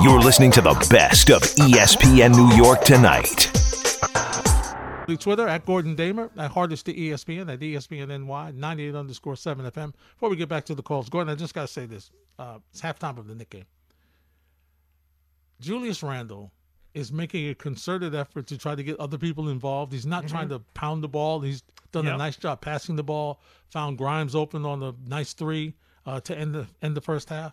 You're listening to the best of ESPN New York tonight. Twitter at Gordon Damer, at Hardest to ESPN, at ESPN NY, 98 underscore 7 FM. Before we get back to the calls, Gordon, I just got to say this. Uh, it's halftime of the Knick game. Julius Randle is making a concerted effort to try to get other people involved. He's not mm-hmm. trying to pound the ball. He's done yep. a nice job passing the ball. Found Grimes open on a nice three uh, to end the end the first half.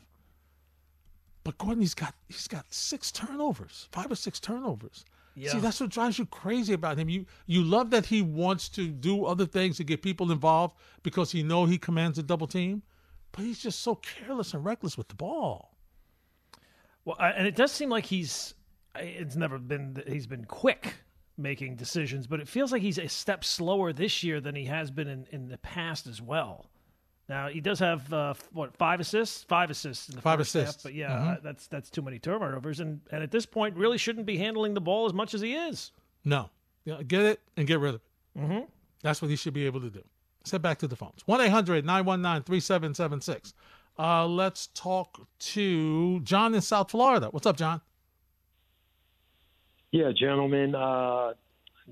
But Gordon, he's got he's got six turnovers, five or six turnovers. Yeah. See, that's what drives you crazy about him. You you love that he wants to do other things to get people involved because he know he commands a double team, but he's just so careless and reckless with the ball. Well, and it does seem like he's it's never been he's been quick making decisions, but it feels like he's a step slower this year than he has been in, in the past as well. Now he does have uh, what five assists, five assists in the five first assists. Half, but yeah, mm-hmm. uh, that's that's too many turnovers, and and at this point, really shouldn't be handling the ball as much as he is. No, yeah, get it and get rid of it. Mm-hmm. That's what he should be able to do. Let's back to the phones. 1 800 919 3776. Uh, let's talk to John in South Florida. What's up, John? Yeah, gentlemen. Uh,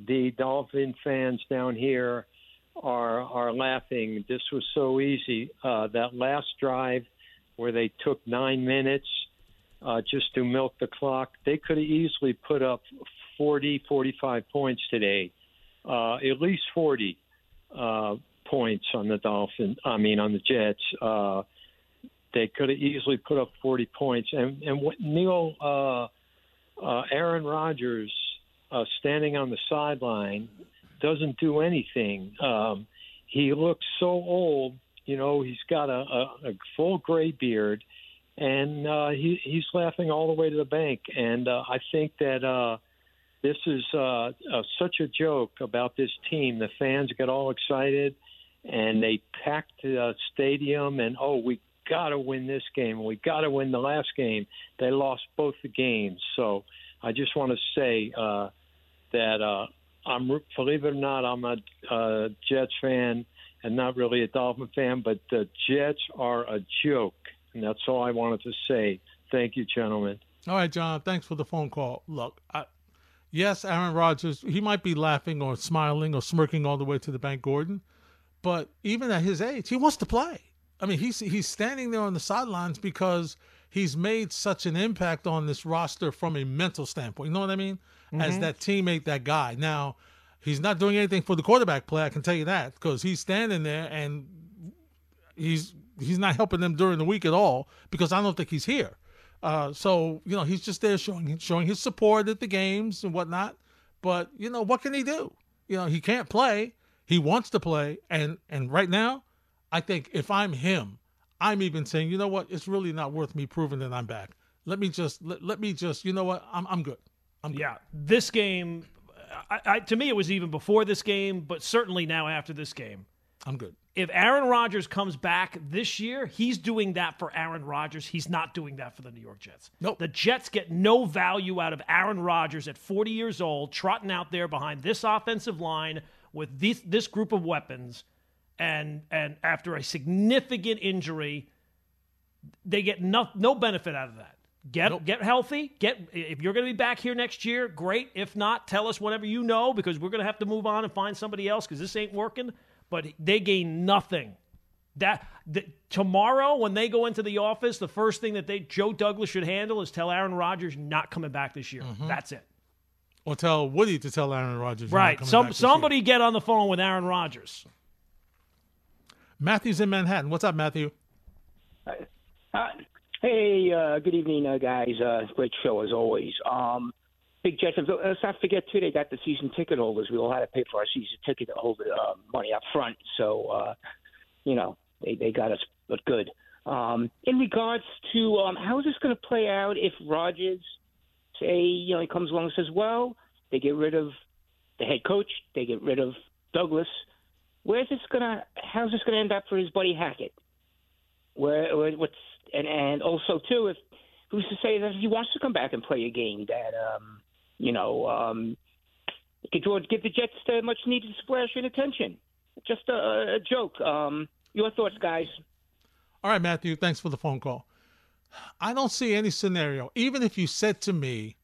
the Dolphin fans down here are are laughing. This was so easy. Uh, that last drive where they took nine minutes uh, just to milk the clock, they could have easily put up 40, 45 points today, uh, at least 40 uh, points on the Dolphin. I mean, on the Jets. Uh, they could have easily put up 40 points. And and what Neil, uh, uh, Aaron Rodgers, uh, standing on the sideline doesn't do anything. Um, he looks so old. You know, he's got a, a, a full gray beard, and uh, he, he's laughing all the way to the bank. And uh, I think that uh, this is uh, uh, such a joke about this team. The fans get all excited, and they pack the stadium, and oh, we got to win this game. We got to win the last game. They lost both the games, so I just want to say uh, that uh, I'm believe it or not, I'm a Jets fan and not really a Dolphin fan, but the Jets are a joke, and that's all I wanted to say. Thank you, gentlemen. All right, John. Thanks for the phone call. Look, I, yes, Aaron Rodgers, he might be laughing or smiling or smirking all the way to the bank, Gordon, but even at his age, he wants to play. I mean, he's he's standing there on the sidelines because he's made such an impact on this roster from a mental standpoint. You know what I mean? mm-hmm. as that teammate, that guy. Now, he's not doing anything for the quarterback play. I can tell you that because he's standing there and he's he's not helping them during the week at all because I don't think he's here. Uh, so you know he's just there showing showing his support at the games and whatnot. But you know what can he do? You know he can't play. He wants to play, and and right now, I think if I'm him, I'm even saying, you know what, it's really not worth me proving that I'm back. Let me just let, let me just, you know what, I'm I'm good. I'm yeah, this game, I, I, to me, it was even before this game, but certainly now after this game. I'm good. If Aaron Rodgers comes back this year, he's doing that for Aaron Rodgers. He's not doing that for the New York Jets. Nope. The Jets get no value out of Aaron Rodgers at 40 years old, trotting out there behind this offensive line with this, this group of weapons. And, and after a significant injury, they get no, no benefit out of that. Get nope. get healthy. Get if you're going to be back here next year, great. If not, tell us whatever you know because we're going to have to move on and find somebody else because this ain't working. But they gain nothing. That, that tomorrow when they go into the office, the first thing that they Joe Douglas should handle is tell Aaron Rodgers not coming back this year. Mm-hmm. That's it. Or tell Woody to tell Aaron Rodgers. Right. Some somebody year. get on the phone with Aaron Rodgers. Matthew's in Manhattan. What's up, Matthew? Uh, Hey, uh, good evening, uh, guys. Uh, great show as always. Um, Big Jets. Let's not forget too. They got the season ticket holders. We all had to pay for our season ticket uh, money up front. So, uh, you know, they they got us, but good. Um, in regards to um, how is this going to play out if Rodgers, say, you know, he comes along and says, well, they get rid of the head coach, they get rid of Douglas. Where's this gonna? How's this gonna end up for his buddy Hackett? Where, where what's and and also too, if who's to say that if he wants to come back and play a game that um, you know um, could give the Jets the much needed splash in attention. Just a, a joke. Um, your thoughts, guys. All right, Matthew. Thanks for the phone call. I don't see any scenario. Even if you said to me,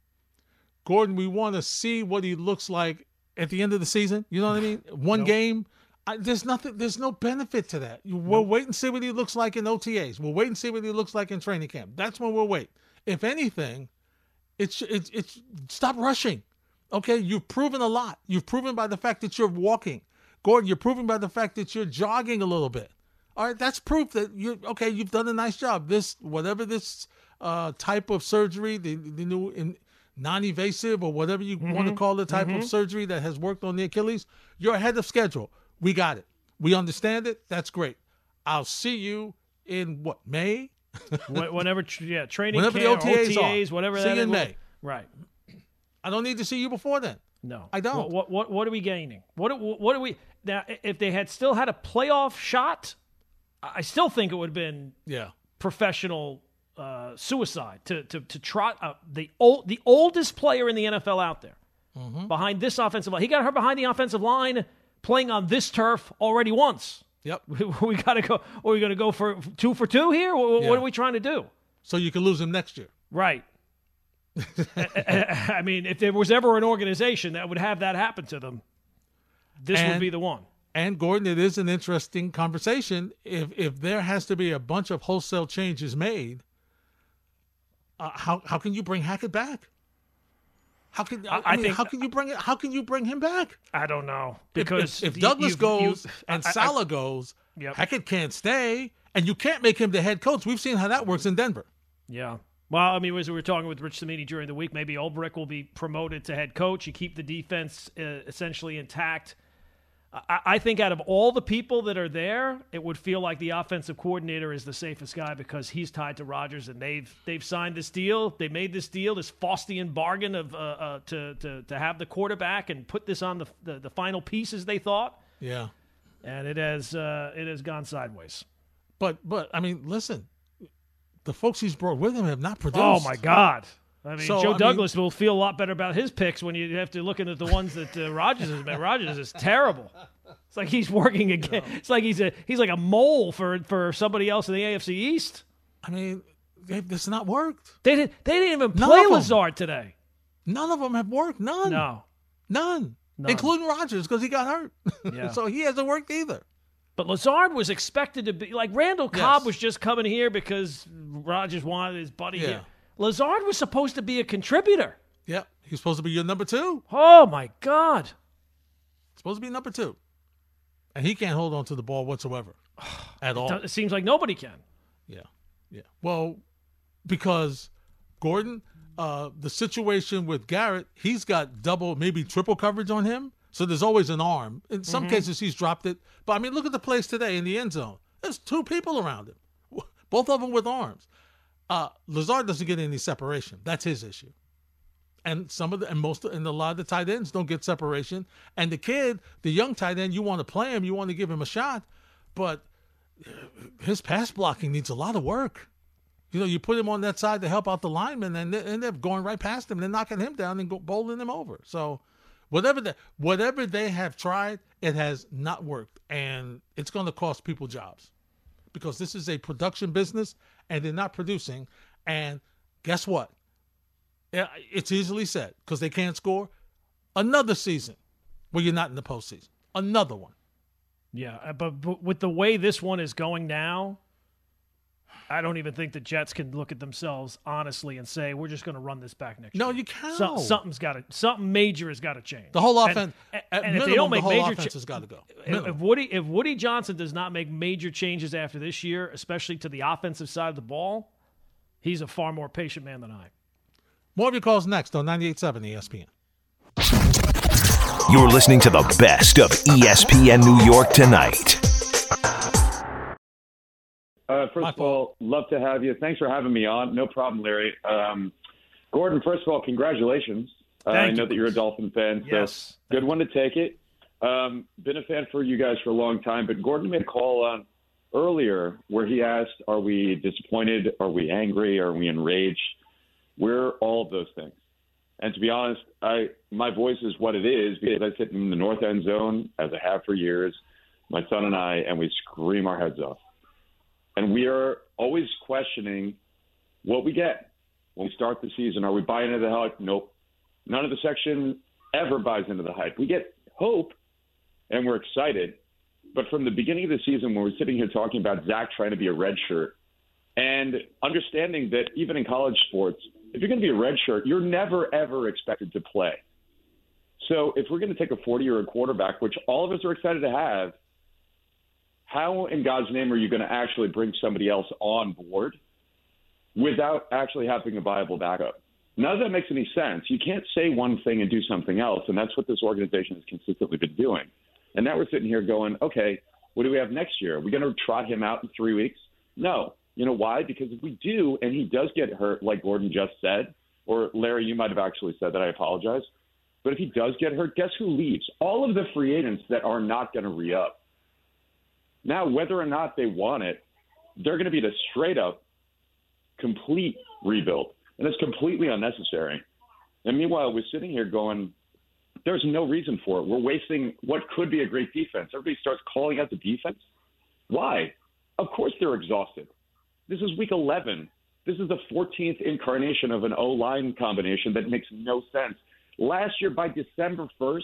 Gordon, we want to see what he looks like at the end of the season. You know what I mean? One Nope. game. I, there's nothing. There's no benefit to that. We'll wait and see what he looks like in OTAs. We'll wait and see what he looks like in training camp. That's when we'll wait. If anything, it's it's it's stop rushing. Okay, you've proven a lot. You've proven by the fact that you're walking, Gordon. You're proven by the fact that you're jogging a little bit. All right, that's proof that you okay. You've done a nice job. This whatever this uh, type of surgery, the the new in, non-invasive or whatever you want to call the type of surgery that has worked on the Achilles, you're ahead of schedule. We got it. We understand it. That's great. I'll see you in what May. Wh- Whenever, yeah, training Whenever the camp, OTAs are. Whatever See you in May. Right. I don't need to see you before then. No, I don't. What what what, what are we gaining? What what are we now? If they had still had a playoff shot, I I still think it would have been Yeah. professional uh, suicide to to to trot uh, the old the oldest player in the NFL out there Mm-hmm. behind this offensive line. He got hurt behind the offensive line playing on this turf already once. Yep. we got to go. Are we going to go for two for two here? What, Yeah. what are we trying to do? So you can lose him next year. Right. I mean, if there was ever an organization that would have that happen to them, this would be the one. And Gordon, it is an interesting conversation. If if there has to be a bunch of wholesale changes made, uh, how how can you bring Hackett back? How can I, I- I mean, think- how can you bring it? How can you bring him back? I don't know because if, if you- Douglas goes you've- and I- I- Saleh goes, Yep. Hackett can't stay, and you can't make him the head coach. We've seen how that works in Denver. Yeah. Well, I mean, as we were talking with Rich Cimini during the week, maybe Ulbrich will be promoted to head coach. You keep the defense uh, essentially intact. I, I think out of all the people that are there, it would feel like the offensive coordinator is the safest guy because he's tied to Rodgers, and they've they've signed this deal. They made this deal, this Faustian bargain of uh, uh, to, to to have the quarterback and put this on the the, the final pieces they thought, Yeah, and it has uh, it has gone sideways. but but I mean, listen, the folks he's brought with him have not produced. Oh my God! I mean, So, Joe I mean- Douglas will feel a lot better about his picks when you have to look at the ones that uh, Rodgers has made. Rodgers is terrible. It's like he's working again. It's like he's a he's like a mole for for somebody else in the AFC East. I mean, this not worked. They didn't they didn't even None play. Lazard today. None of them have worked. None. No, None. None. Including Rodgers because he got hurt. Yeah. so he hasn't worked either. but Lazard was expected to be like Randall Cobb Yes. was just coming here because Rodgers wanted his buddy Yeah. here. Lazard was supposed to be a contributor. Yep. He's supposed to be your number two. Oh my God! Supposed to be number two. And he can't hold on to the ball whatsoever at all. It seems like nobody can. Yeah. Yeah. Well, because Gordon, uh, the situation with Garrett, he's got double, maybe triple coverage on him. So there's always an arm. In some cases, he's dropped it. But I mean, look at the plays today in the end zone. There's two people around him, both of them with arms. Uh, Lazard doesn't get any separation. That's his issue. And some of the and most and a lot of the tight ends don't get separation. And the kid, the young tight end, you want to play him, you want to give him a shot, but his pass blocking needs a lot of work. You know, you put him on that side to help out the linemen, and, they, end they're going right past him. They're knocking him down and go, bowling him over. So, whatever the, whatever they have tried, it has not worked, and it's going to cost people jobs because this is a production business, and they're not producing. And guess what? It's easily said because they can't score. Another season where you're not in the postseason. Another one. Yeah, uh, but, but with the way this one is going now, I don't even think the Jets can look at themselves honestly and say we're just going to run this back next year. No, year. you can't. So, something's got to something major has got to change. The whole offense. and, at and if they don't make the whole major offense cha- has got to go. if, if Woody if Woody Johnson does not make major changes after this year, especially to the offensive side of the ball, he's a far more patient man than I. More of your calls next on 98.7 ESPN. You're listening to the best of ESPN New York tonight. Uh, first My of all, love to have you. Thanks for having me on. No problem, Larry. Um, Gordon, first of all, congratulations. Uh, I know you. that you're a Dolphin fan, so Yes. good one to take it. Um, been a fan for you guys for a long time, but Gordon made a call on earlier where he asked, "Are we disappointed? Are we angry? Are we enraged?" We're all of those things. And to be honest, I my voice is what it is because I sit in the north end zone as I have for years, my son and I, and we scream our heads off. And we are always questioning what we get when we start the season. Are we buying into the hype? Nope. None of the section ever buys into the hype. We get hope and we're excited. But from the beginning of the season, when we're sitting here talking about Zach trying to be a redshirt and understanding that even in college sports, if you're going to be a redshirt, you're never, ever expected to play. So if we're going to take a 40 year old quarterback, which all of us are excited to have, how in God's name are you going to actually bring somebody else on board without actually having a viable backup? None of that makes any sense. You can't say one thing and do something else, and that's what this organization has consistently been doing. And now we're sitting here going, okay, what do we have next year? Are we going to trot him out in three weeks? No. You know why? Because if we do, and he does get hurt, like Gordon just said, or Larry, you might have actually said that. I apologize. But if he does get hurt, guess who leaves? All of the free agents that are not going to re up. Now, whether or not they want it, they're going to be the straight up complete rebuild. And it's completely unnecessary. And meanwhile, we're sitting here going, there's no reason for it. We're wasting what could be a great defense. Everybody starts calling out the defense. Why? Of course they're exhausted. This is week 11. This is the 14th incarnation of an O line combination that makes no sense. Last year, by December 1st,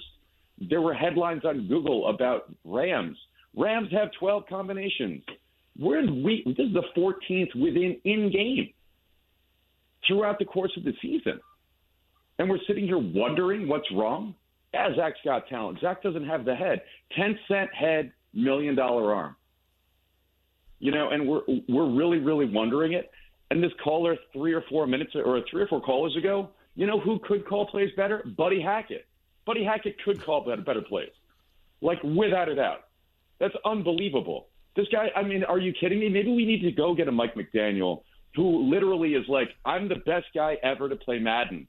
there were headlines on Google about Rams. Rams have 12 combinations. We're in week, this is the 14th within in game throughout the course of the season. And we're sitting here wondering what's wrong. Yeah, Zach's got talent. Zach doesn't have the head. 10 cent head, million dollar arm. You know, and we're we're really, really wondering it. And this caller three or four minutes or three or four callers ago, you know who could call plays better? Buddy Hackett. Buddy Hackett could call better, better plays. Like without a doubt. That's unbelievable. This guy, I mean, are you kidding me? Maybe we need to go get a Mike McDaniel who literally is like, I'm the best guy ever to play Madden.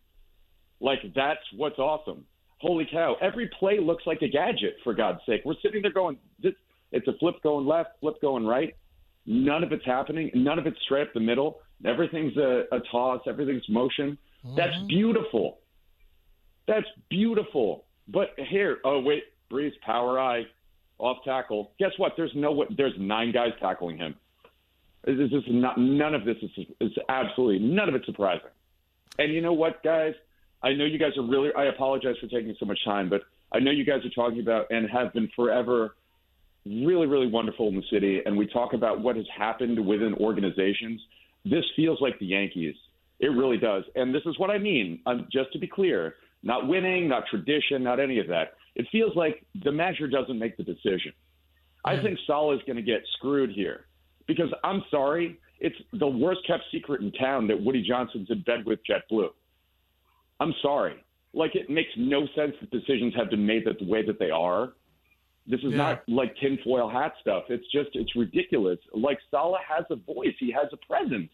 Like, that's what's awesome. Holy cow. Every play looks like a gadget, for God's sake. We're sitting there going, this, it's a flip going left, flip going right. None of it's happening. None of it's straight up the middle. Everything's a, a toss, everything's motion. Mm-hmm. That's beautiful. That's beautiful. But here, oh, wait, Breece, power eye, off tackle. Guess what? There's no, there's nine guys tackling him. This is not, none of this is, is absolutely none of it surprising. And you know what, guys? I know you guys are really. I apologize for taking so much time, but I know you guys are talking about and have been forever really, really wonderful in the city. And we talk about what has happened within organizations. This feels like the Yankees. It really does. And this is what I mean. Um, just to be clear, not winning, not tradition, not any of that. It feels like the manager doesn't make the decision. I mm-hmm. think Saleh is going to get screwed here because I'm sorry, it's the worst kept secret in town that Woody Johnson's in bed with JetBlue. I'm sorry. Like it makes no sense that decisions have been made that the way that they are. This is yeah. not like tinfoil hat stuff. It's just it's ridiculous. Like Saleh has a voice. He has a presence.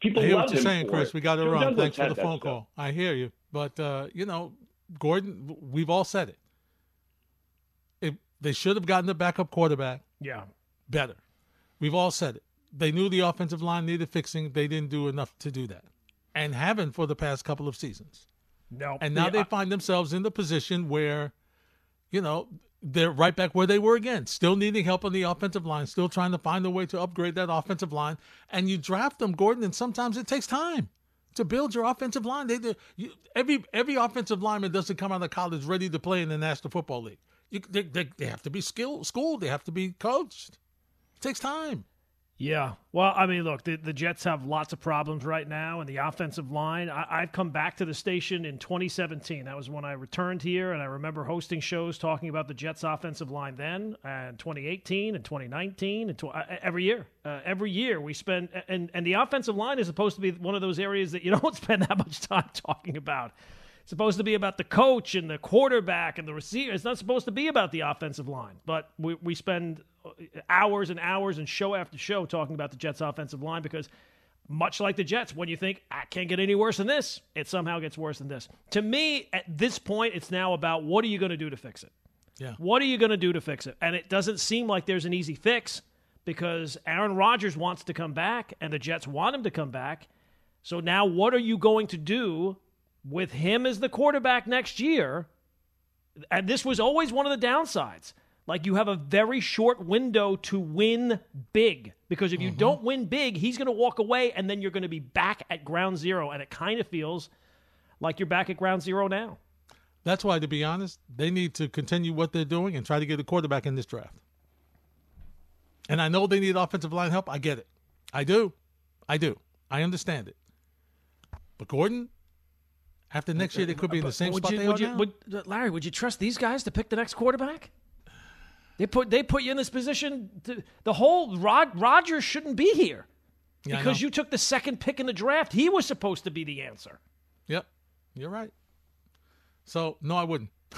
People I hear love what you're saying, Chris. It. We got it wrong. Thanks for the phone call. I hear you, but uh, you know, Gordon, we've all said it. If they should have gotten the backup quarterback, yeah, better. We've all said it. They knew the offensive line needed fixing. They didn't do enough to do that, and haven't for the past couple of seasons. No, and now yeah. they find themselves in the position where, you know, they're right back where they were again, still needing help on the offensive line, still trying to find a way to upgrade that offensive line. And you draft them, Gordon, and sometimes it takes time to build your offensive line. They, you, every every offensive lineman doesn't come out of college ready to play in the National Football League. You, they, they, they have to be skilled, schooled. They have to be coached. It takes time. Yeah. Well, I mean, look, the, the Jets have lots of problems right now, and the offensive line. I, have come back to the station in 2017. That was when I returned here, and I remember hosting shows talking about the Jets' offensive line then, and 2018 and 2019, and tw- uh, every year. Uh, every year we spend, and, and the offensive line is supposed to be one of those areas that you don't spend that much time talking about. It's supposed to be about the coach and the quarterback and the receiver. It's not supposed to be about the offensive line, but we, we spend uh, hours and hours and show after show talking about the Jets' offensive line because, much like the Jets, when you think, I can't get any worse than this, it somehow gets worse than this. To me, at this point, it's now about what are you going to do to fix it? Yeah. What are you going to do to fix it? And it doesn't seem like there's an easy fix because Aaron Rodgers wants to come back and the Jets want him to come back. So now, what are you going to do with him as the quarterback next year? And this was always one of the downsides like you have a very short window to win big. Because if you Mm-hmm. don't win big, he's going to walk away and then you're going to be back at ground zero. And it kind of feels like you're back at ground zero now. That's why, to be honest, they need to continue what they're doing and try to get a quarterback in this draft. And I know they need offensive line help. I get it. I do. I do. I understand it. But Gordon, after next uh, year, they could be in the same would spot you, they would are you, now. would, uh, Larry, would you trust these guys to pick the next quarterback? They put they put you in this position. To, the whole Rod Rodgers shouldn't be here Yeah, I because know. you took the second pick in the draft. He was supposed to be the answer. Yep, you're right. So no, I wouldn't.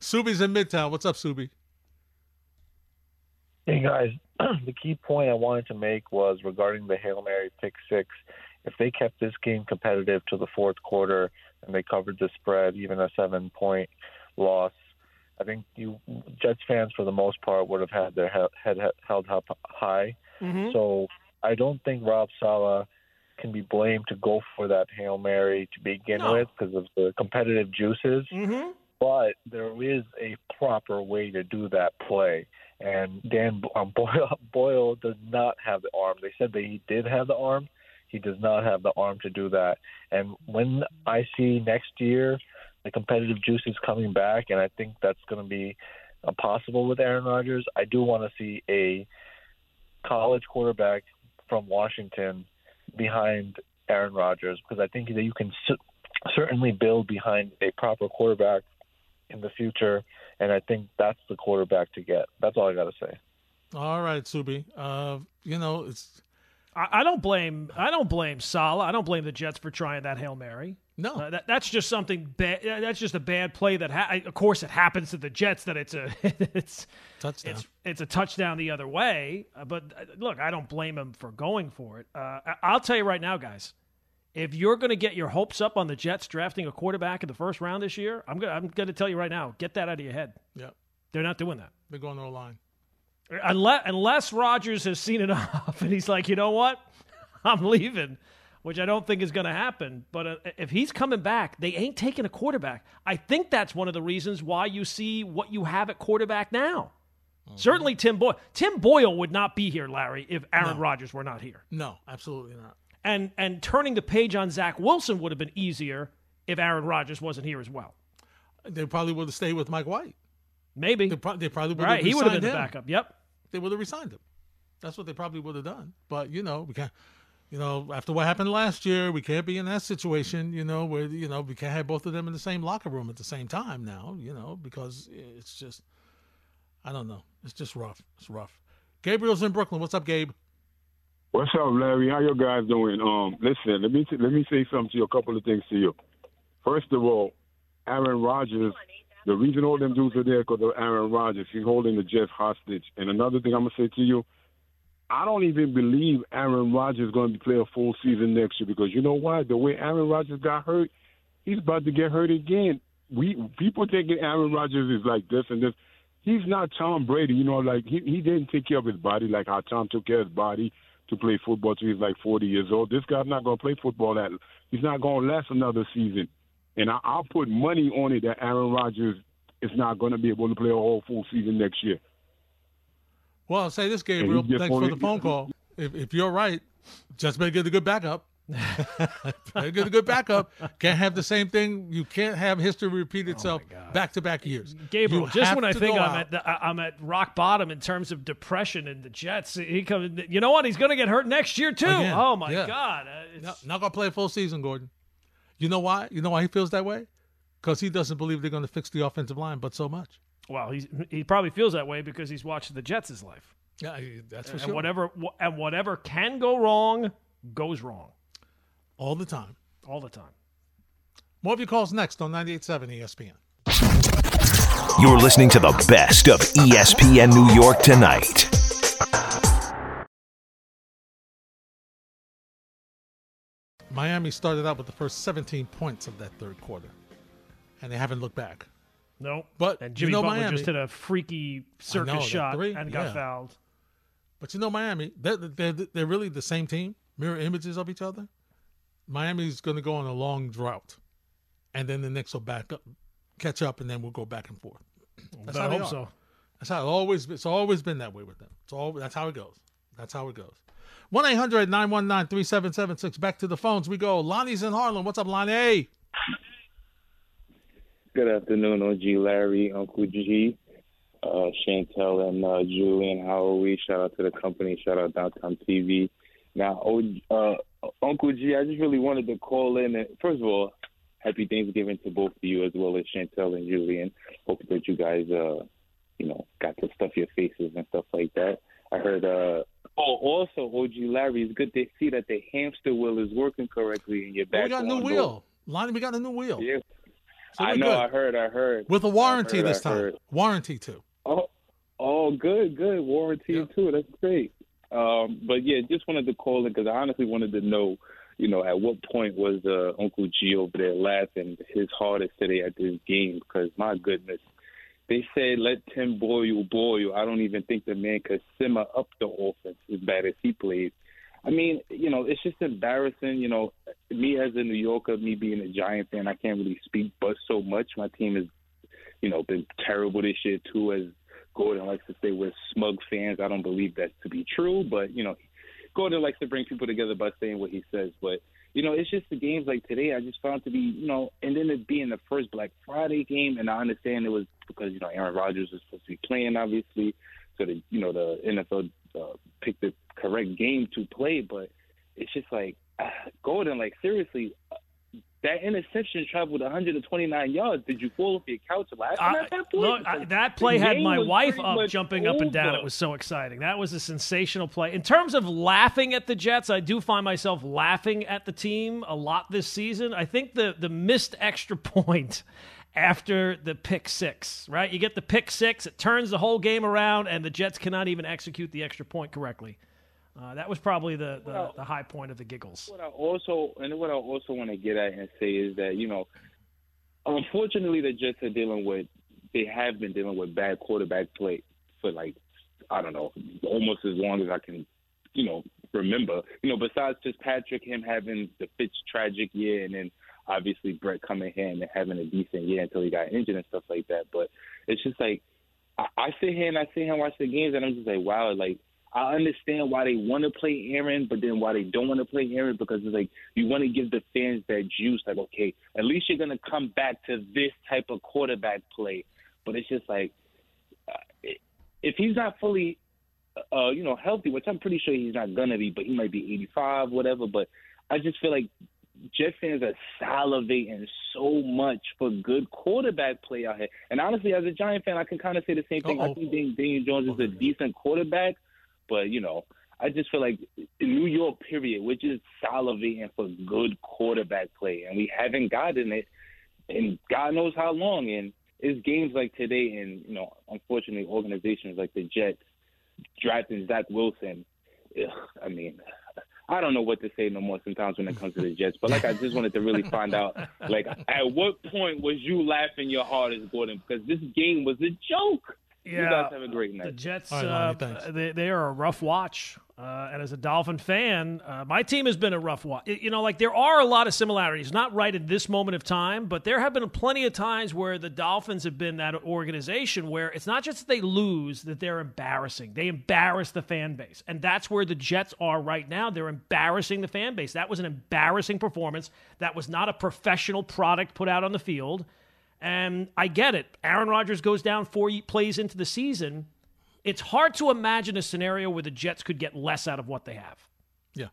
Subi's in Midtown. What's up, Subi? Hey guys, the key point I wanted to make was regarding the Hail Mary pick six. If they kept this game competitive to the fourth quarter and they covered the spread, even a seven point loss, I think you Jets fans for the most part would have had their head held up high. So I don't think Rob Saleh can be blamed to go for that Hail Mary to begin No. with because of the competitive juices Mm-hmm. but there is a proper way to do that play. And Dan um, Boyle, Boyle does not have the arm. They said that he did have the arm. He does not have the arm to do that. And when I see next year the competitive juices coming back, and I think that's going to be uh, possible with Aaron Rodgers, I do want to see a college quarterback from Washington behind Aaron Rodgers because I think that you can certainly build behind a proper quarterback in the future, and I think that's the quarterback to get. That's all I got to say. All right, Subi. Uh, you know, it's I, I don't blame I don't blame Saleh. I don't blame the Jets for trying that hail mary. no. Uh, that, that's just something bad. That's just a bad play that. Ha- of course, it happens to the Jets that it's a it's touchdown. it's it's a touchdown the other way. Uh, but uh, look, I don't blame him for going for it. Uh, I- I'll tell you right now, guys. If you're going to get your hopes up on the Jets drafting a quarterback in the first round this year, I'm going I'm going to tell you right now, get that out of your head. yeah, They're not doing that. they're going to the line. Unless unless Rodgers has seen enough and he's like, you know what, I'm leaving, which I don't think is going to happen. But uh, if he's coming back, they ain't taking a quarterback. I think that's one of the reasons why you see what you have at quarterback now. Certainly, Tim Boyle. Tim Boyle would not be here, Larry, if Aaron No. Rodgers were not here. No, absolutely not. And and turning the page on Zach Wilson would have been easier if Aaron Rodgers wasn't here as well. They probably would have stayed with Mike White. Maybe They, pro- they probably would right. have He would have been the backup. Yep. They would have resigned him. That's what they probably would have done. But you know, we can't. You know, after what happened last year, we can't be in that situation. You know, where you know we can't have both of them in the same locker room at the same time now. You know, because it's just, I don't know. It's just rough. It's rough. Gabriel's in Brooklyn. What's up, Gabe? What's up, Larry? How you guys doing? Um, listen, let me let me say something to you. A couple of things to you. First of all, Aaron Rodgers. The reason all them dudes are there because of Aaron Rodgers. He's holding the Jets hostage. And another thing I'm gonna say to you, I don't even believe Aaron Rodgers is going to play a full season next year because you know why? The way Aaron Rodgers got hurt, he's about to get hurt again. We people thinking Aaron Rodgers is like this and this. He's not Tom Brady, you know. Like he he didn't take care of his body like how Tom took care of his body to play football till he's like 40 years old. This guy's not going to play football that. He's not going to last another season. And I, I'll put money on it that Aaron Rodgers is not going to be able to play a whole full season next year. Well, I'll say this, Gabriel. Thanks for the phone call. If, if you're right, just better get a good backup. better get a good backup. Can't have the same thing. You can't have history repeat itself back to back years. Gabriel, You just when I think I'm out. at the, I- I'm at rock bottom in terms of depression and the Jets, he comes. You know what? He's going to get hurt next year too. Again, Oh my yeah. God! Uh, it's- No, not gonna play a full season, Gordon. You know why? You know why he feels that way? Because he doesn't believe they're going to fix the offensive line, but so much. Well, he's, he probably feels that way because he's watched the Jets his life, Yeah, that's for and sure. whatever and whatever can go wrong goes wrong All the time. all the time. More of your calls next on 98.7 ESPN. You're listening to the best of ESPN New York tonight. Miami started out with the first 17 points of that third quarter, and they haven't looked back. No, But and you know Butler Miami- just hit a freaky circus know, shot three, and got yeah. fouled. But you know, Miami, they're, they're, they're really the same team, mirror images of each other. Miami's going to go on a long drought, and then the Knicks will back up, catch up, and then we'll go back and forth. That's I how hope so. That's how it always. It's always been that way with them. It's all. That's how it goes. That's how it goes. One 3776 Back to the phones we go. Lonnie's in Harlem. What's up, Lonnie? Good afternoon, OG Larry, Uncle G, uh, Chantel, and uh, Julian. How are we? Shout out to the company. Shout out Downtown TV. Now, OG, uh, Uncle G, I just really wanted to call in. And, first of all, happy Thanksgiving to both of you as well as Chantel and Julian. Hope that you guys, uh, you know, got to stuff your faces and stuff like that. I heard. Uh, oh, also, OG Larry, it's good to see that the hamster wheel is working correctly in your back. back. we got a new on wheel. board. Lonnie, we got a new wheel. Yeah. So I know. good. I heard. I heard. With a warranty heard, this time. Warranty too. Oh, oh, good, good. Warranty Yep. too. That's great. Um, but yeah, just wanted to call in because I honestly wanted to know, you know, at what point was uh, Uncle G over there laughing his hardest today at this game? Because my goodness, they said let Tim Boyle boil. I don't even think the man could simmer up the offense as bad as he played. I mean, you know, it's just embarrassing. You know, me as a New Yorker, me being a Giant fan, I can't really speak but so much. My team has, you know, been terrible this year too. As Gordon likes to say, we're smug fans. I don't believe that to be true, but you know, Gordon likes to bring people together by saying what he says. But you know, it's just the games like today. I just found to be, you know, and then it being the first Black Friday game, and I understand it was because you know Aaron Rodgers was supposed to be playing, obviously, so the you know the NFL uh, picked the correct game to play, but it's just like ah, Gordon, like seriously. uh, That interception traveled 129 yards. Did you fall off your couch laughing I- at that point? look, I, that play had my wife up, jumping up and down. It was so exciting. That was a sensational play. In terms of laughing at the Jets, I do find myself laughing at the team a lot this season. I think the the missed extra point after the pick six, right? You get the pick six, it turns the whole game around, and the Jets cannot even execute the extra point correctly. Uh, that was probably the, the, Well- the high point of the giggles. What I also and what I also want to get at and say is that you know, unfortunately, the Jets are dealing with they have been dealing with bad quarterback play for like I don't know almost as long as I can you know remember. You know, besides just Patrick, him having the Fitz tragic year, and then obviously Brett coming here and having a decent year until he got injured and stuff like that. But it's just like I, I sit here and I here and watch the games, and I'm just like, wow, like I understand why they want to play Aaron, but then why they don't want to play Aaron because it's like you want to give the fans that juice. Like, okay, at least you're gonna come back to this type of quarterback play. But it's just like uh, if he's not fully, uh, you know, healthy, which I'm pretty sure he's not gonna be, but he might be 85, whatever. But I just feel like Jet fans are salivating so much for good quarterback play out here. And honestly, as a Giant fan, I can kind of say the same thing. I Uh-oh. think Dan- Daniel Jones is a decent quarterback, but you know, I just feel like in New York, period, we're just salivating for good quarterback play, and we haven't gotten it in God knows how long. And it's games like today, and you know, unfortunately, organizations like the Jets drafting Zach Wilson. Ugh, I mean, I don't know what to say no more sometimes when it comes to the Jets. But like, I just wanted to really find out, like, at what point was you laughing your hardest, Gordon? Because this game was a joke. You guys have a great The. Jets, All right, uh, Lonnie, thanks. they, they are a rough watch. Uh, and as a Dolphin fan, uh, my team has been a rough watch. You know, like there are a lot of similarities, not right at this moment of time, but there have been plenty of times where the Dolphins have been that organization where it's not just that they lose, that they're embarrassing. They embarrass the fan base. And that's where the Jets are right now. They're embarrassing the fan base. That was an embarrassing performance. That was not a professional product put out on the field. And I get it. Aaron Rodgers goes down four plays into the season. It's hard to imagine a scenario where the Jets could get less out of what they have. Yeah.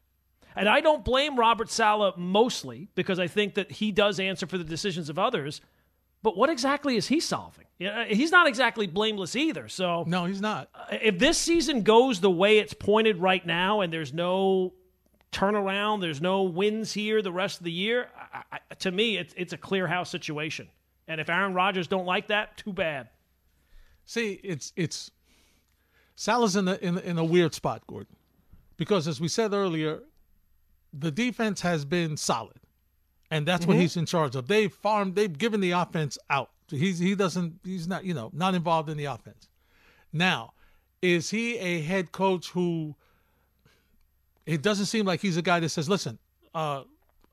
And I don't blame Robert Saleh mostly because I think that he does answer for the decisions of others. But what exactly is he solving? Uh, he's not exactly blameless either. So No, he's not. Uh, if this season goes the way it's pointed right now and there's no turnaround, there's no wins here the rest of the year, I, I, to me, it's, it's a clear house situation. And if Aaron Rodgers don't like that, too bad. See, it's it's Saleh's in a in, in a weird spot, Gordon, because as we said earlier, the defense has been solid, and that's what he's in charge of. They've farmed, they've given the offense out. He's he doesn't he's not you know not involved in the offense. Now, is he a head coach who? It doesn't seem like he's a guy that says, "Listen, uh,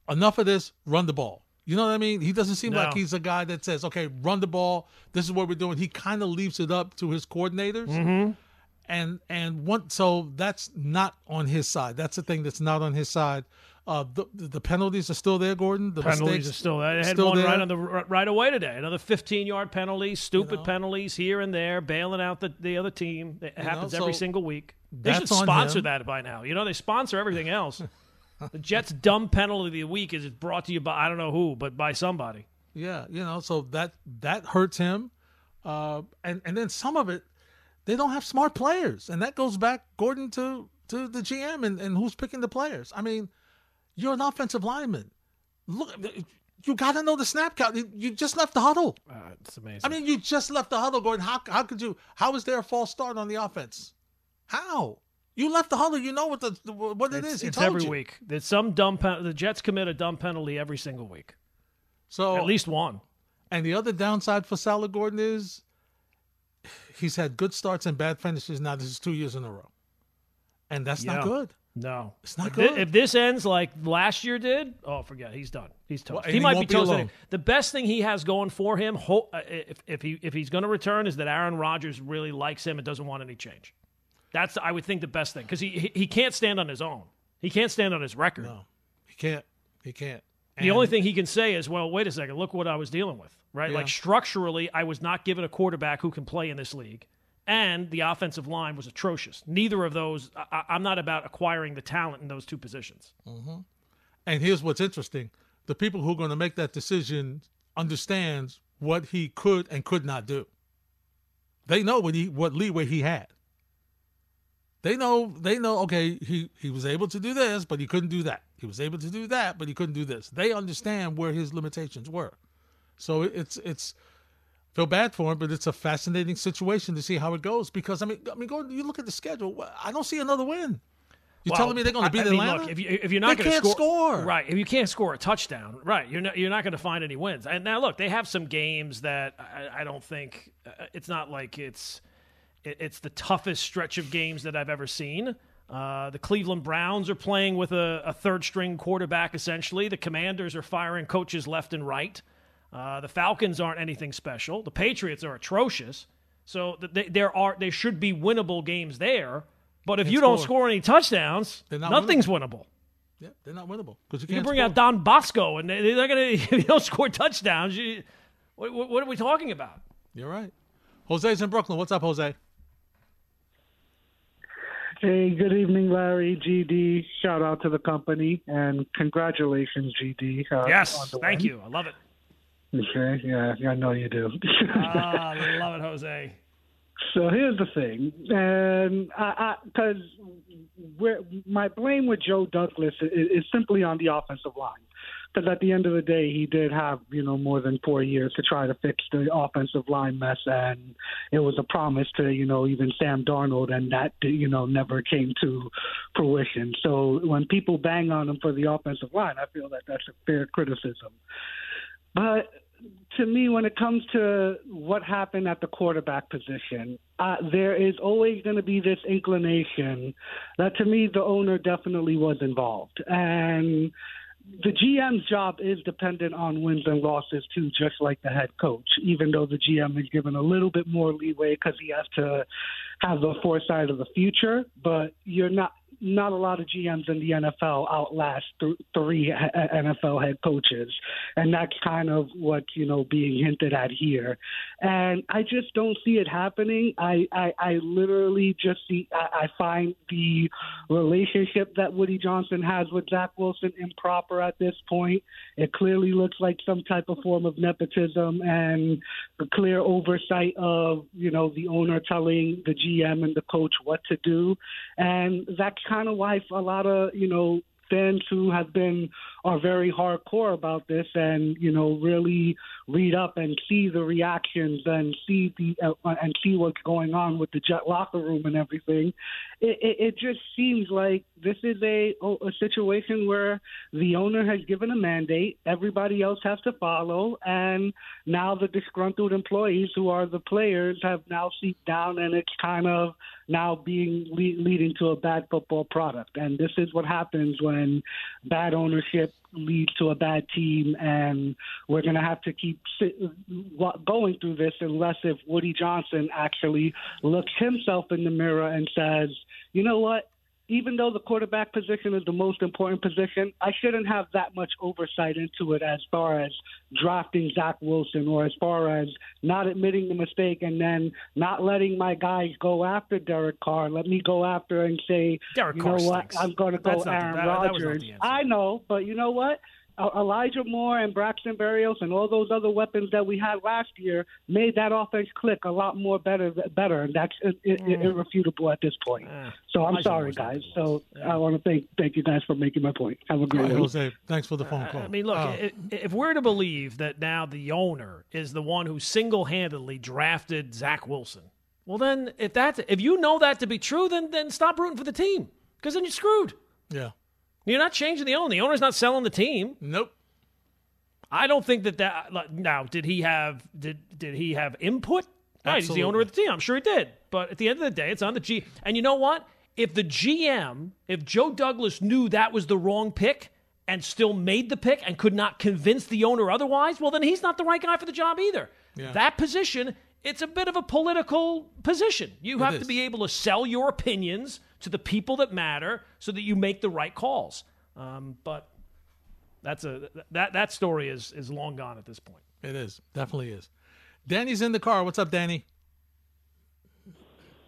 enough of this. Run the ball." You know what I mean? He doesn't seem No. like he's a guy that says, "Okay, run the ball. This is what we're doing." He kind of leaves it up to his coordinators, Mm-hmm. and and one so that's not on his side. That's the thing that's not on his side. Uh, the the penalties are still there, Gordon. The penalties are still there. They had one there. right on the right away today. Another 15 yard penalty, stupid know? penalties here and there, bailing out the, the other team. It happens know, every single week. They should sponsor that by now. You know, they sponsor everything else. the Jets' dumb penalty of the week is it's brought to you by I don't know who, but by somebody. Yeah, you know, so that that hurts him, uh, and and then some of it, they don't have smart players, and that goes back, Gordon, to to the GM and, and who's picking the players. I mean, you're an offensive lineman. Look, you got to know the snap count. You- just left the huddle. Uh, it's amazing. I mean, you just left the huddle, Gordon. How how could you? How is there a false start on the offense? How? You left the huddle. You know what the, what it it's, is. He it's every you. week. There's some dumb pen- the Jets commit a dumb penalty every single week. So At least one. And the other downside for Saleh Gordon is he's had good starts and bad finishes. Now this is two years in a row, and that's Yeah. not good. No, It's not if good. if this ends like last year did, oh, forget. He's done. He's toast. Well, he he might be be toast. anyway. The best thing he has going for him, uh, if, if he if he's going to return, is that Aaron Rodgers really likes him and doesn't want any change. That's I would think the best thing because he, he he can't stand on his own. He can't stand on his record. No, he can't. He can't. The only thing he can say is, "Well, wait a second. Look what I was dealing with." Right? Yeah. Like structurally, I was not given a quarterback who can play in this league, and the offensive line was atrocious. Neither of those. I, I'm not about acquiring the talent in those two positions. Mm-hmm. And here's what's interesting: the people who are going to make that decision understands what he could and could not do. They know what he what leeway he had. They know they know okay he he was able to do this but he couldn't do that. He was able to do that but he couldn't do this. They understand where his limitations were. So it's it's feel bad for him but it's a fascinating situation to see how it goes because I mean I mean go you look at the schedule I don't see another win. You're Well, telling me they're going to beat I mean, Atlanta? Look, if, you, if you're not going to can't score. right? If you can't score a touchdown, right? You're not you're not going to find any wins. And now look, they have some games that I, I don't think uh, it's not like it's it, it's the toughest stretch of games that I've ever seen. Uh, the Cleveland Browns are playing with a, a third string quarterback essentially. The Commanders are firing coaches left and right. Uh, the Falcons aren't anything special. The Patriots are atrocious. So they, there are they should be winnable games there. But if Can't you don't score. score any touchdowns, not nothing's winnable. Yeah, they're not winnable because you You bring score. out Don Bosco, and they- they're going to. You don't score touchdowns, you, what, what, what are we talking about? You're right. Jose's in Brooklyn. What's up, Jose? Hey, good evening, Larry. GD. Shout out to the company and congratulations, GD. Uh, Yes, thank win. you. I love it. Okay, yeah, I know you do. Ah, I love it, Jose. So here's the thing, and I, because my blame with Joe Douglas is, is simply on the offensive line. Because at the end of the day, he did have you know more than four years to try to fix the offensive line mess, and it was a promise to you know even Sam Darnold, and that you know never came to fruition. So when people bang on him for the offensive line, I feel that that's a fair criticism. But to me, when it comes to what happened at the quarterback position, uh, there is always going to be this inclination that to me the owner definitely was involved. And the GM's job is dependent on wins and losses too, just like the head coach, even though the GM is given a little bit more leeway because he has to have the foresight of the future. But you're not not a lot of GMs in the NFL outlast th- three NFL head coaches, and that's kind of what you know being hinted at here. And I just don't see it happening. I I, I literally just see I, I find the relationship that Woody Johnson has with Zach Wilson improper at this point. It clearly looks like some type of form of nepotism and the clear oversight of you know the owner telling the GM and the coach what to do, and that's kind of why a lot of you know fans who have been are very hardcore about this and you know really read up and see the reactions and see the uh, and see what's going on with the jet locker room and everything it, it, it just seems like this is a a situation where the owner has given a mandate everybody else has to follow and now the disgruntled employees who are the players have now seeped down and it's kind of now being le- leading to a bad football product. And this is what happens when when bad ownership leads to a bad team, and we're going to have to keep going through this unless if Woody Johnson actually looks himself in the mirror and says, you know what? Even though the quarterback position is the most important position, I shouldn't have that much oversight into it as far as drafting Zach Wilson or as far as not admitting the mistake and then not letting my guys go after Derek Carr. Let me go after and say, Derek you Carr know stinks. what, I'm going to go That's Aaron that- that Rodgers. I know, but you know what? Uh, Elijah Moore and Braxton Berrios and all those other weapons that we had last year made that offense click a lot more better, better, and that's ir- ir- irrefutable at this point. So I'm Elijah sorry, guys. So I want to thank thank you guys for making my point. Have a great right, one. Jose, thanks for the phone call. I mean, look, Uh, i- if we're to believe that now the owner is the one who single-handedly drafted Zach Wilson, well, then if that's if you know that to be true, then then stop rooting for the team because then you're screwed. yeah. You're not changing the owner. The owner's not selling the team. Nope. I don't think that that like, now did he have did did he have input? Right, he's the owner of the team. I'm sure he did. But at the end of the day, it's on the G. And you know what? If the GM, if Joe Douglas knew that was the wrong pick and still made the pick and could not convince the owner otherwise, well then he's not the right guy for the job either. Yeah. That position, it's a bit of a political position. You It have is. to be able to sell your opinions to the people that matter so that you make the right calls. Um, but that's a that that story is is long gone at this point. It is. Definitely is. Danny's in the car. What's up, Danny?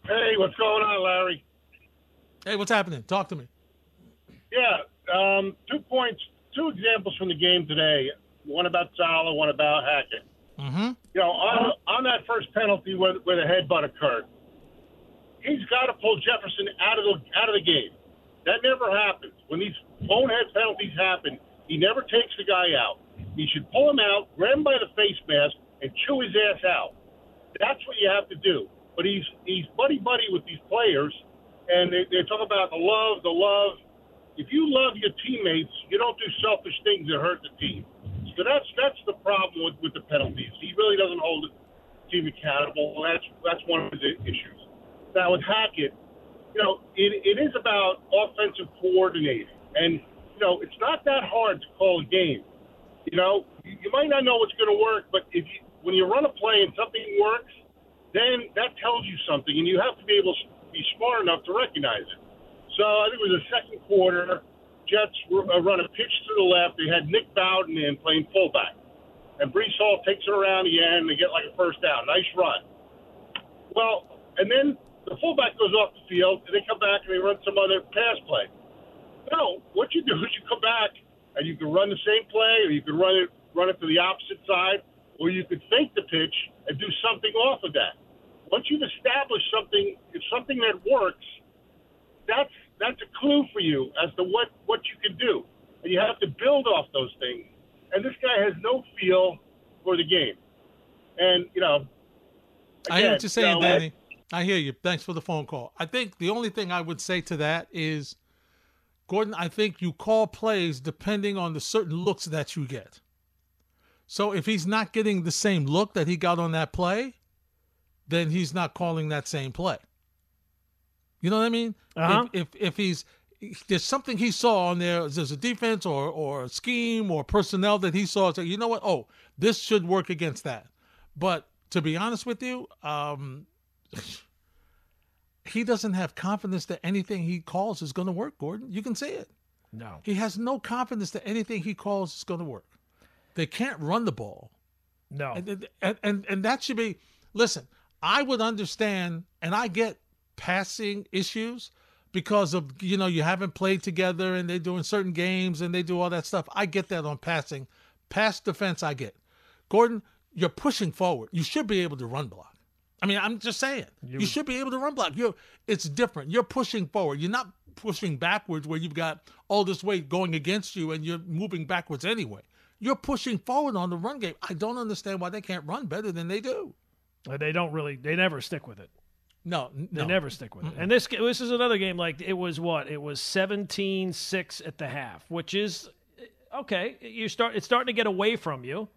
Hey, what's going on, Larry? Hey, what's happening? Talk to me. Yeah, um, two points, two examples from the game today. One about Saleh, one about Hackett. Mm-hmm. You know, on on that first penalty where, where the headbutt occurred, he's got to pull Jefferson out of the out of the game. That never happens. When these bonehead penalties happen, he never takes the guy out. He should pull him out, grab him by the face mask, and chew his ass out. That's what you have to do. But he's he's buddy buddy with these players, and they, they talk about the love, the love. If you love your teammates, you don't do selfish things that hurt the team. So that's that's the problem with, with the penalties. He really doesn't hold the team accountable. That's that's one of the issues. Now with Hackett, you know, it, it is about offensive coordinating, and you know, it's not that hard to call a game. You know, you, might not know what's going to work, but if you when you run a play and something works, then that tells you something, and you have to be able to be smart enough to recognize it. So I think it was the second quarter. Jets uh, run a pitch to the left. They had Nick Bawden in playing fullback, and Breece Hall takes it around end. They get like a first down. Nice run. Well, and then the fullback goes off the field, and they come back and they run some other pass play. No, what you do is you come back and you can run the same play, or you can run it run it to the opposite side, or you could fake the pitch and do something off of that. Once you've established something, if something that works, that's that's a clue for you as to what what you can do, and you have to build off those things. And this guy has no feel for the game, and you know. I hear what again, you're saying, know, Danny. I hear you. Thanks for the phone call. I think the only thing I would say to that is, Gordon, I think you call plays depending on the certain looks that you get. So if he's not getting the same look that he got on that play, then he's not calling that same play. You know what I mean? Uh-huh. If, if if he's there's something he saw on there, there's a defense or or a scheme or personnel that he saw. So you know what? Oh, this should work against that. But to be honest with you, um, he doesn't have confidence that anything he calls is going to work. Gordon, you can say it. No. He has no confidence that anything he calls is going to work. They can't run the ball. No. And, and, and, and that should be, listen, I would understand, and I get passing issues because of, you know, you haven't played together and they're doing certain games and they do all that stuff. I get that on passing. Pass defense, I get. Gordon, you're pushing forward. You should be able to run block. I mean, I'm just saying. You, should be able to run block. You're it's different. You're pushing forward. You're not pushing backwards where you've got all this weight going against you and you're moving backwards anyway. You're pushing forward on the run game. I don't understand why they can't run better than they do. Uh, They don't really. They never stick with it. No, They never stick with it. And this this is another game like it was what? It was 17-6 at the half, which is okay. You start it's starting to get away from you.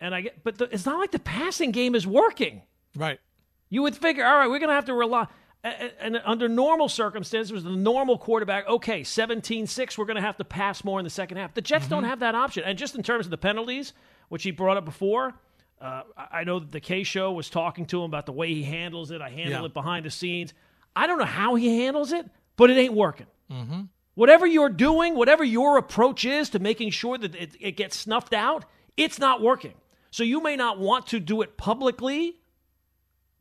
And I get but the, it's not like the passing game is working. Right. You would figure, all right, we're going to have to rely And, under normal circumstances, with a normal quarterback, okay, 17 6, we're going to have to pass more in the second half. The Jets don't have that option. And just in terms of the penalties, which he brought up before, uh, I I know that the K show was talking to him about the way he handles it. I handle Yeah. it behind the scenes. I don't know how he handles it, but it ain't working. Mm-hmm. Whatever you're doing, whatever your approach is to making sure that it, it gets snuffed out, it's not working. So you may not want to do it publicly,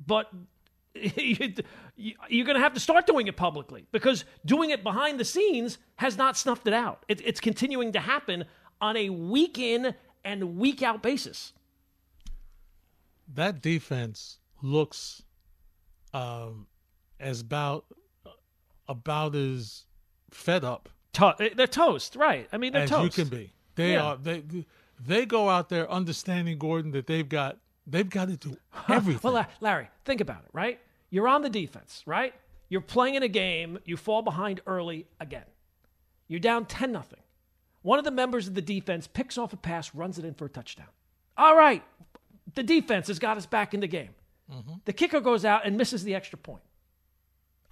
but you're going to have to start doing it publicly because doing it behind the scenes has not snuffed it out. It's continuing to happen on a week in and week out basis. That defense looks um, as about about as fed up To- they're toast, right? I mean, they're as toast. you can be. They Yeah. are they they go out there understanding Gordon that they've got they've got to do everything. Well, Larry, think about it, right? You're on the defense, right? You're playing in a game, you fall behind early again. You're down 10 nothing. One of the members of the defense picks off a pass, runs it in for a touchdown. All right, the defense has got us back in the game. Mm-hmm. The kicker goes out and misses the extra point.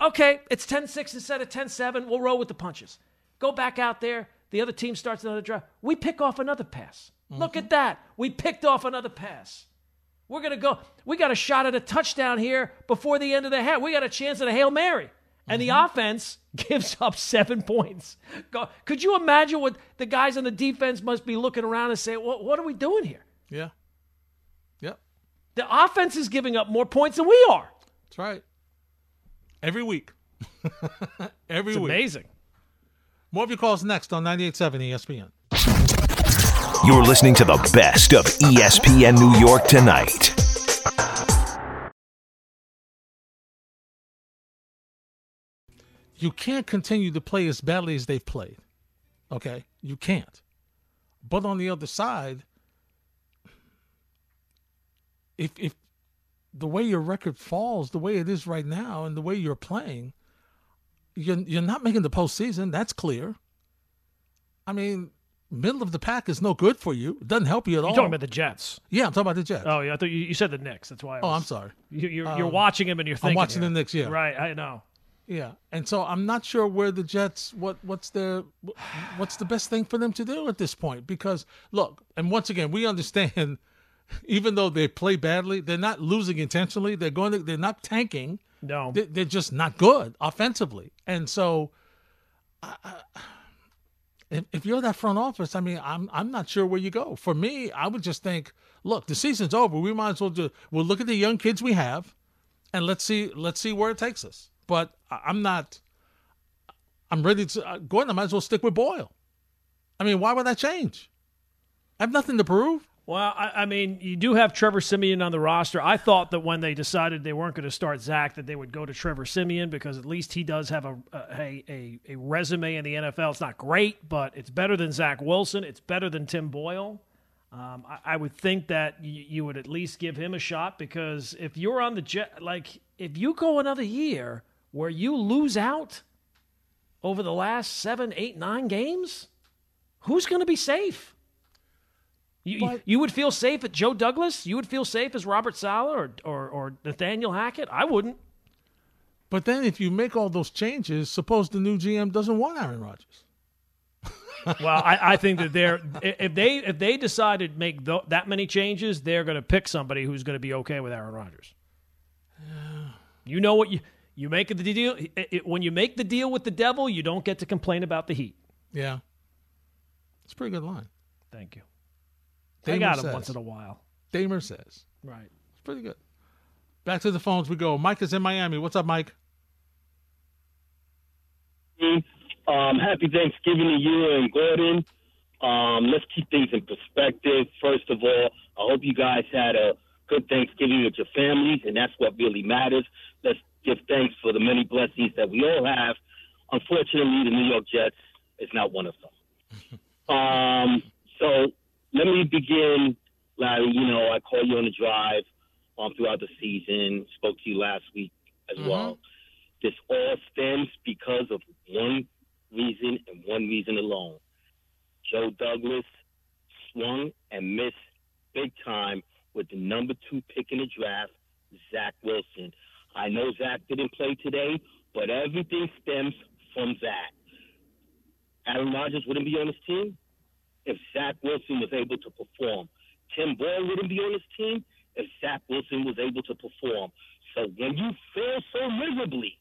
Okay, it's 10 6 instead of 10 7. We'll roll with the punches. Go back out there. The other team starts another drive. We pick off another pass. Look mm-hmm. at that. We picked off another pass. We're going to go. We got a shot at a touchdown here before the end of the half. We got a chance at a Hail Mary. And the mm-hmm. offense gives up seven points. Could you imagine what the guys on the defense must be looking around and saying, what, what are we doing here? yeah. Yep. The offense is giving up more points than we are. That's right. Every week. Every It's week. amazing. More of your calls next on 98.7 ESPN. You're listening to the best of ESPN New York tonight. You can't continue to play as badly as they've played. Okay? You can't. But on the other side, if if the way your record falls, the way it is right now, and the way you're playing, you're you're not making the postseason. That's clear. I mean, middle of the pack is no good for you. It doesn't help you at all. You're talking about the Jets. yeah, I'm talking about the Jets. Oh, yeah. I thought you, you said the Knicks. That's why. I Oh, I'm sorry. You, you're, you're Um, watching him and you're thinking. I'm watching here. the Knicks, yeah. Right. I know. Yeah, and so I'm not sure where the Jets what what's their what's the best thing for them to do at this point because look, and once again we understand even though they play badly, they're not losing intentionally. They're going to they're not tanking. No. They- They're just not good offensively. And so I- I- if, if you're that front office, I mean, I'm I'm not sure where you go. For me, I would just think, look, the season's over. We might as well just we'll look at the young kids we have and let's see let's see where it takes us. But I- I'm not. I'm ready to. Uh, Gordon, I might as well stick with Boyle. I mean, why would that change? I have nothing to prove. Well, I, I mean, you do have Trevor Siemian on the roster. I thought that when they decided they weren't going to start Zach, that they would go to Trevor Siemian because at least he does have a a, a, a resume in the NFL. It's not great, but it's better than Zach Wilson. It's better than Tim Boyle. Um, I, I would think that you, you would at least give him a shot because if you're on the jet, like if you go another year where you lose out over the last seven, eight, nine games, who's going to be safe? You, you would feel safe at Joe Douglas? You would feel safe as Robert Saleh or, or, or Nathaniel Hackett? I wouldn't. But then, if you make all those changes, suppose the new GM doesn't want Aaron Rodgers. well, I, I think that they're if they if they decided to make tho- that many changes, they're going to pick somebody who's going to be okay with Aaron Rodgers. You know what you you make the deal it, it- when you make the deal with the devil, you don't get to complain about the heat. Yeah, it's a pretty good line. Thank you. I Damer got him says. once in a while. Damer says Right. it's pretty good. Back to the phones we go. Mike is in Miami. What's up, Mike? Um, happy Thanksgiving to you and Gordon. Um, let's keep things in perspective. First of all, I hope you guys had a good Thanksgiving with your families, and that's what really matters. Let's give thanks for the many blessings that we all have. Unfortunately, the New York Jets is not one of them. um, so let me begin, Larry. You know, I called you on the drive um, throughout the season. Spoke to you last week as well. This all stems because of one reason and one reason alone. Joe Douglas swung and missed big time with the number two pick in the draft, Zach Wilson. I know Zach didn't play today, but everything stems from Zach. Aaron Rodgers wouldn't be on his team if Zach Wilson was able to perform. Tim Boyle wouldn't be on his team if Zach Wilson was able to perform. So when you fail so miserably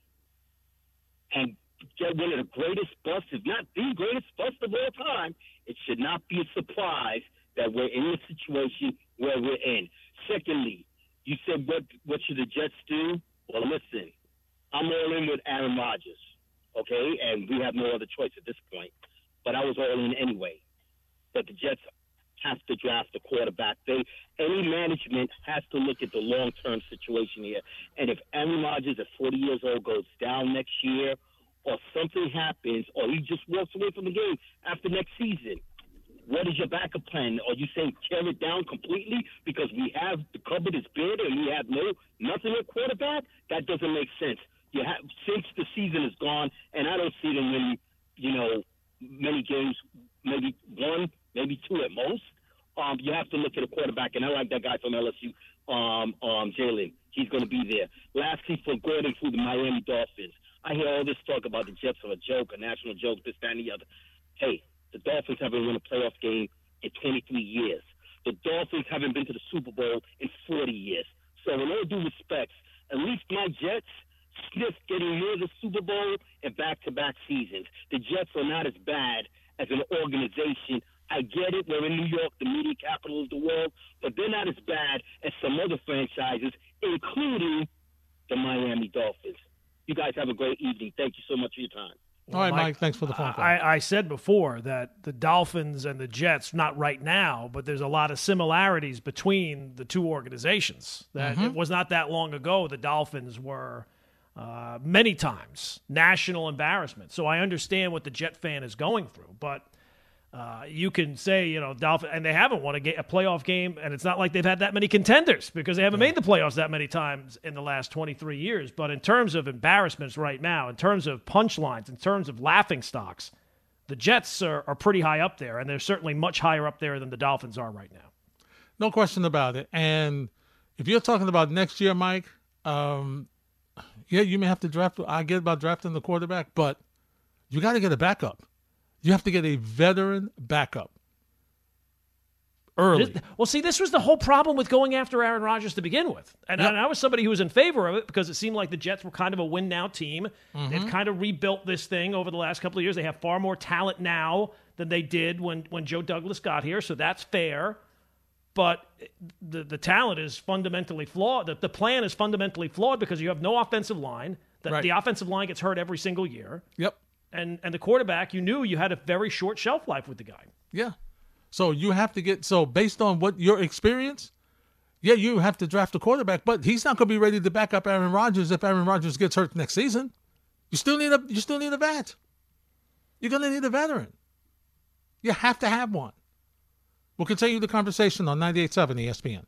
and get one of the greatest busts, if not the greatest bust of all time, it should not be a surprise that we're in the situation where we're in. Secondly, you said what what should the Jets do? Well, listen, I'm all in with Aaron Rodgers, okay, and we have no other choice at this point. But I was all in anyway. That the Jets have to draft a quarterback. They any management has to look at the long term situation here. And if Aaron Rodgers at 40 years old goes down next year, or something happens, or he just walks away from the game after next season, what is your backup plan? Are you saying tear it down completely because we have the cupboard is bare and we have no nothing at quarterback? That doesn't make sense. You have since the season is gone, and I don't see them winning. You know, many games, maybe one, maybe two at most. Um, you have to look at a quarterback, and I like that guy from LSU, um, um, Jalen. He's going to be there. Lastly, for Gordon, for the Miami Dolphins, I hear all this talk about the Jets are a joke, a national joke, this, that, and the other. Hey, the Dolphins haven't won a playoff game in 23 years. The Dolphins haven't been to the Super Bowl in 40 years. So, in all due respect, at least my Jets sniffed getting near the Super Bowl in back-to-back seasons. The Jets are not as bad as an organization. I get it. We're in New York, the media capital of the world, but they're not as bad as some other franchises, including the Miami Dolphins. You guys have a great evening. Thank you so much for your time. All right, Mike, thanks for the phone call. I, I said before that the Dolphins and the Jets, not right now, but there's a lot of similarities between the two organizations. That Mhm. it was not that long ago the Dolphins were uh, many times national embarrassment. So I understand what the Jet fan is going through, but uh, you can say, you know, Dolphin, and they haven't won a, ga- a playoff game, and it's not like they've had that many contenders because they haven't made the playoffs that many times in the last 23 years. But in terms of embarrassments right now, in terms of punchlines, in terms of laughing stocks, the Jets are, are pretty high up there, and they're certainly much higher up there than the Dolphins are right now. No question about it. And if you're talking about next year, Mike, um, yeah, you may have to draft. I get about drafting the quarterback, but you got to get a backup. You have to get a veteran backup early. This- well, see, this was the whole problem with going after Aaron Rodgers to begin with. And, Yep. and I was somebody who was in favor of it because it seemed like the Jets were kind of a win now team. Mhm. They've kind of rebuilt this thing over the last couple of years. They have far more talent now than they did when, when Joe Douglas got here, so that's fair. But the, the talent is fundamentally flawed. The, the plan is fundamentally flawed because you have no offensive line. The, Right. the offensive line gets hurt every single year. Yep. And, and the quarterback, you knew you had a very short shelf life with the guy. Yeah. So you have to get so based on what your experience, yeah, you have to draft a quarterback, but he's not going to be ready to back up Aaron Rodgers if Aaron Rodgers gets hurt next season. You still need a you still need a vet. You're going to need a veteran. You have to have one. We'll continue the conversation on 98.7 ESPN.